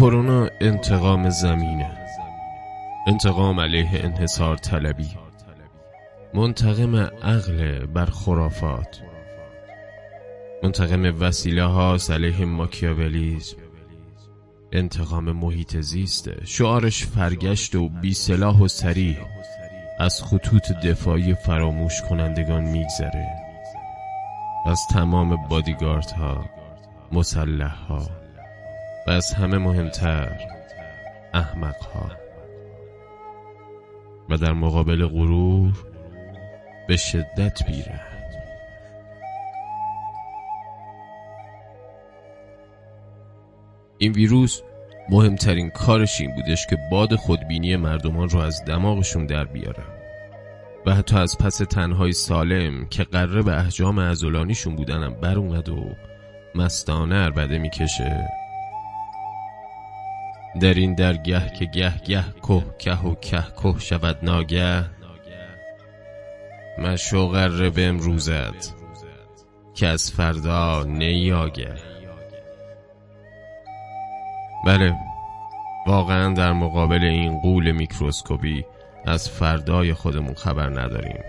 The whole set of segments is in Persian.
کرونا انتقام زمینه. انتقام علیه انحصار طلبی. منتقم عقل بر خرافات. منتقم وسیله ها علیه ماکیاولیزم. انتقام محیط زیسته شعارش فرگشت و بی سلاح و سریح از خطوط دفاعی فراموش کنندگان میگذره. از تمام بادیگارد ها مسلح ها و از همه مهمتر احمق ها و در مقابل غرور به شدت بیره این ویروس مهمترین کارش این بودش که باد خودبینی مردمان رو از دماغشون در بیاره. و حتی از پس تنهای سالم که قرره به احجام ازولانیشون بودنم بر اومد و مستانه عربده می‌کشه. در این درگه که گه گه که که و که که شود ناگه مشو قرره به امروزت که از فردا نیاگه. بله واقعا در مقابل این قول میکروسکوپی از فردای خودمون خبر نداریم.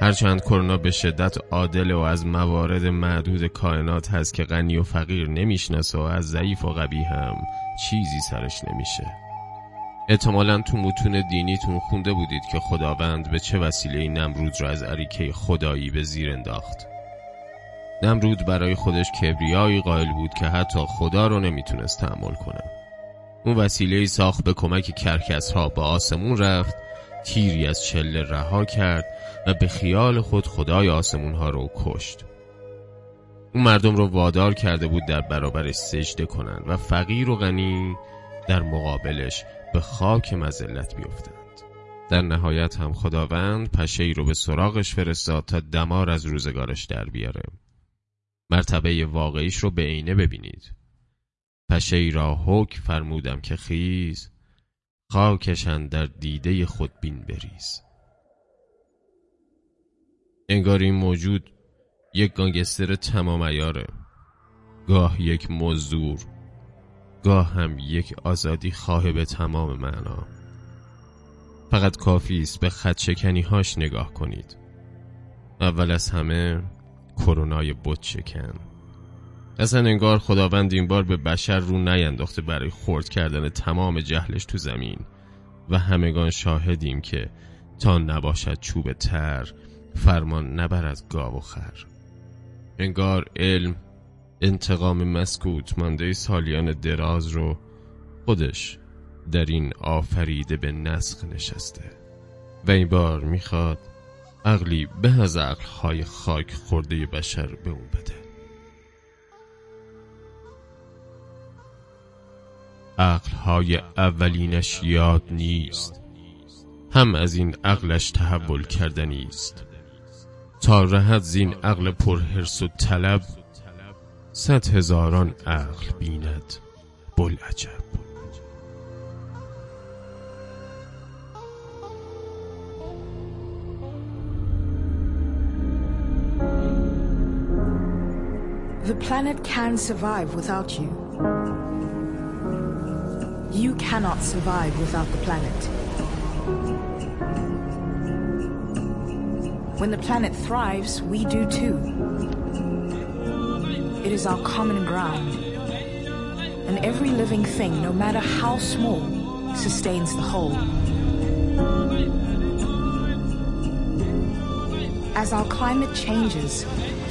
هرچند کرونا به شدت عادل و از موارد معدود کائنات هست که غنی و فقیر نمی‌شناسه و از ضعیف و قوی هم چیزی سرش نمیشه. احتمالا تو متون دینیتون خونده بودید که خداوند به چه وسیله نمرود را از عریکه خدایی به زیر انداخت. نمرود برای خودش کبریایی قائل بود که حتی خدا رو نمی‌تونست تحمل کنه. اون وسیله ساخت به کمک کرکس ها به آسمون رفت تیری از چله رها کرد و به خیال خود خدای آسمون ها رو کشت. اون مردم رو وادار کرده بود در برابرش سجده کنند و فقیر و غنی در مقابلش به خاک مزلت بیفتند. در نهایت هم خداوند پشه رو به سراغش فرستاد تا دمار از روزگارش در بیاره. مرتبه واقعیش رو به عینه ببینید. پشه ای را حک فرمودم که خیز خاکشن در دیده خودبین بریز. انگار این موجود یک گانگستر تمام ایاره گاه یک مزدور گاه هم یک آزادی خواه به تمام معنا. فقط کافی است به خط شکنی هاش نگاه کنید. اول از همه کرونای بت شکن. اصلا انگار خداوند این بار به بشر رو نینداخته برای خورد کردن تمام جهلش تو زمین. و همگان شاهدیم که تا نباشد چوب تر فرمان نبرد گاو و خر. انگار علم انتقام مسکوت مانده سالیان دراز رو خودش در این آفریده به نسخ نشسته. و این بار می‌خواد عقلی به از عقلهای خاک خورده بشر به اون بده. عقلهای اولینش یاد نیست. هم از این عقلش تحول کردنی است تا رهد زین عقل پرهرس و طلب صد هزاران عقل بیند. بلعجب. The planet can survive without you. You cannot survive without the planet. When the planet thrives, we do too. It is our common ground. And every living thing, no matter how small, sustains the whole. As our climate changes,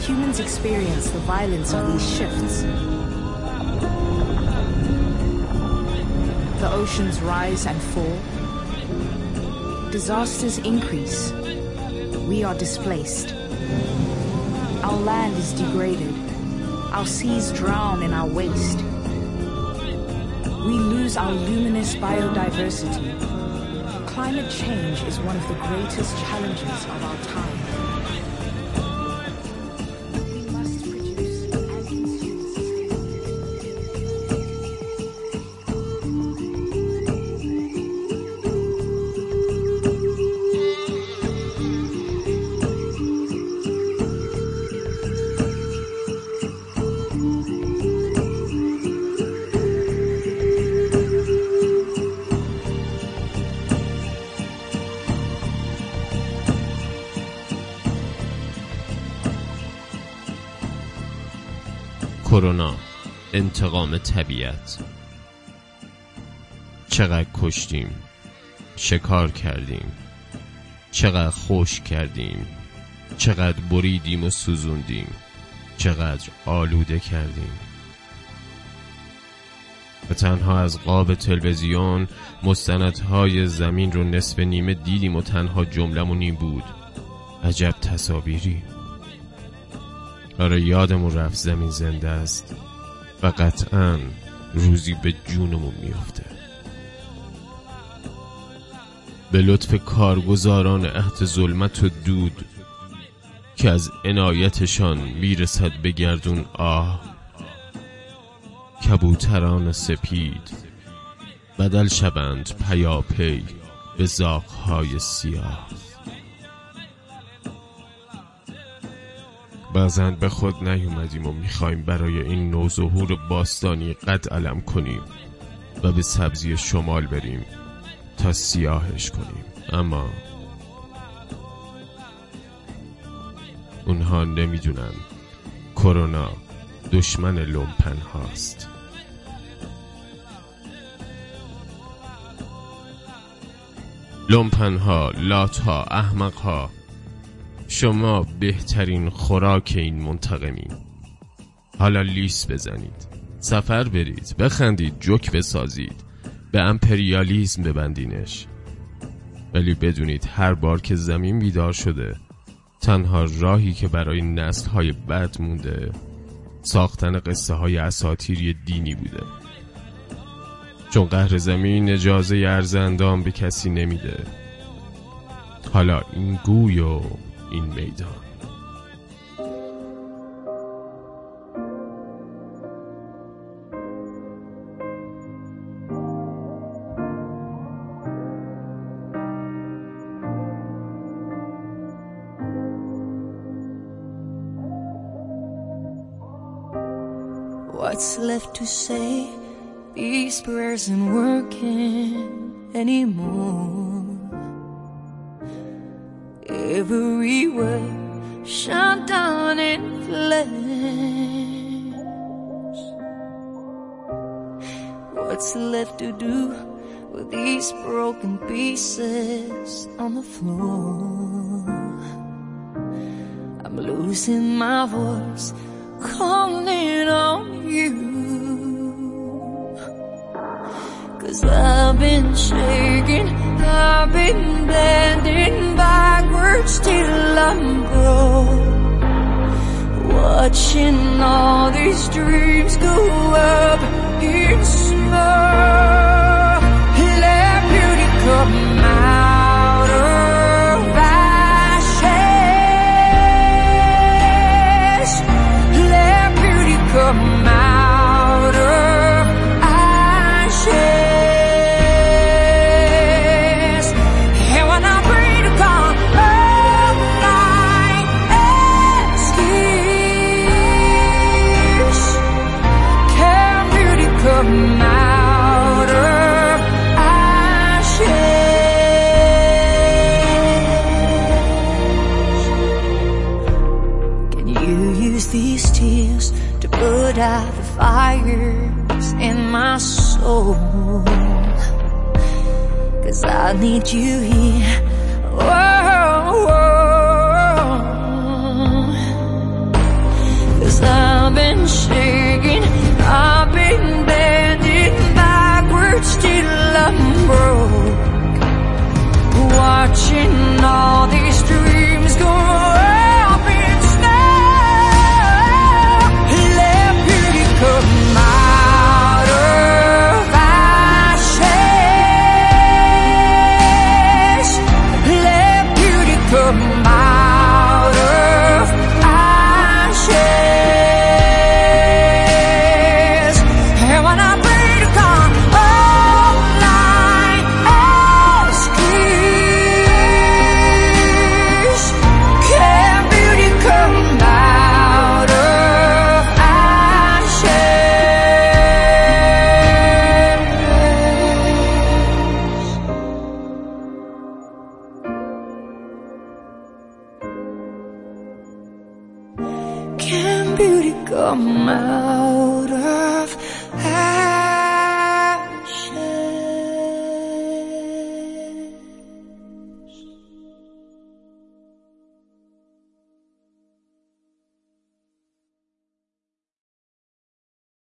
humans experience the violence of these shifts. The oceans rise and fall. Disasters increase. We are displaced. Our land is degraded. Our seas drown in our waste. We lose our luminous biodiversity. Climate change is one of the greatest challenges of our time. کرونا انتقام طبیعت. چقدر کشتیم شکار کردیم. چقدر خوش کردیم. چقدر بریدیم و سوزوندیم. چقدر آلوده کردیم. و تنها از قاب تلویزیون مستندهای زمین رو نصف نیمه دیدیم و تنها جملمون این بود. عجب تصاویری. آره یادمون رفت زمین زنده است و قطعا روزی به جونمون میافته. به لطف کارگزاران عهد ظلمت و دود که از عنایتشان می‌رسد به گردون آه کبوتران سپید بدل شوند پیاپی به زاقهای سیاه. بعضا به خود نیومدیم و می‌خوایم برای این نوظهور باستانی قد علم کنیم و به سبزی شمال بریم تا سیاهش کنیم. اما اونها نمی‌دونن کرونا دشمن لومپن هاست. لومپن ها لات ها احمق ها شما بهترین خوراک این منتقمین. حالا لیس بزنید. سفر برید بخندید جوک بسازید. به امپریالیزم ببندینش. ولی بدونید هر بار که زمین بیدار شده تنها راهی که برای نسل های بد مونده ساختن قصه های اساتیری دینی بوده. چون قهر زمین اجازه ارزندام به کسی نمیده. حالا این گوی و این میدان What's left to say? These prayers aren't working anymore. Everywhere shut down in flames. What's left to do with these broken pieces on the floor? I'm losing my voice, calling on you. Cause I've been shaking, I've been bending I'm. Watching all these dreams go up in smoke. Let beauty come put out the fires in my soul? Cause I need you here. Whoa, beauty come out.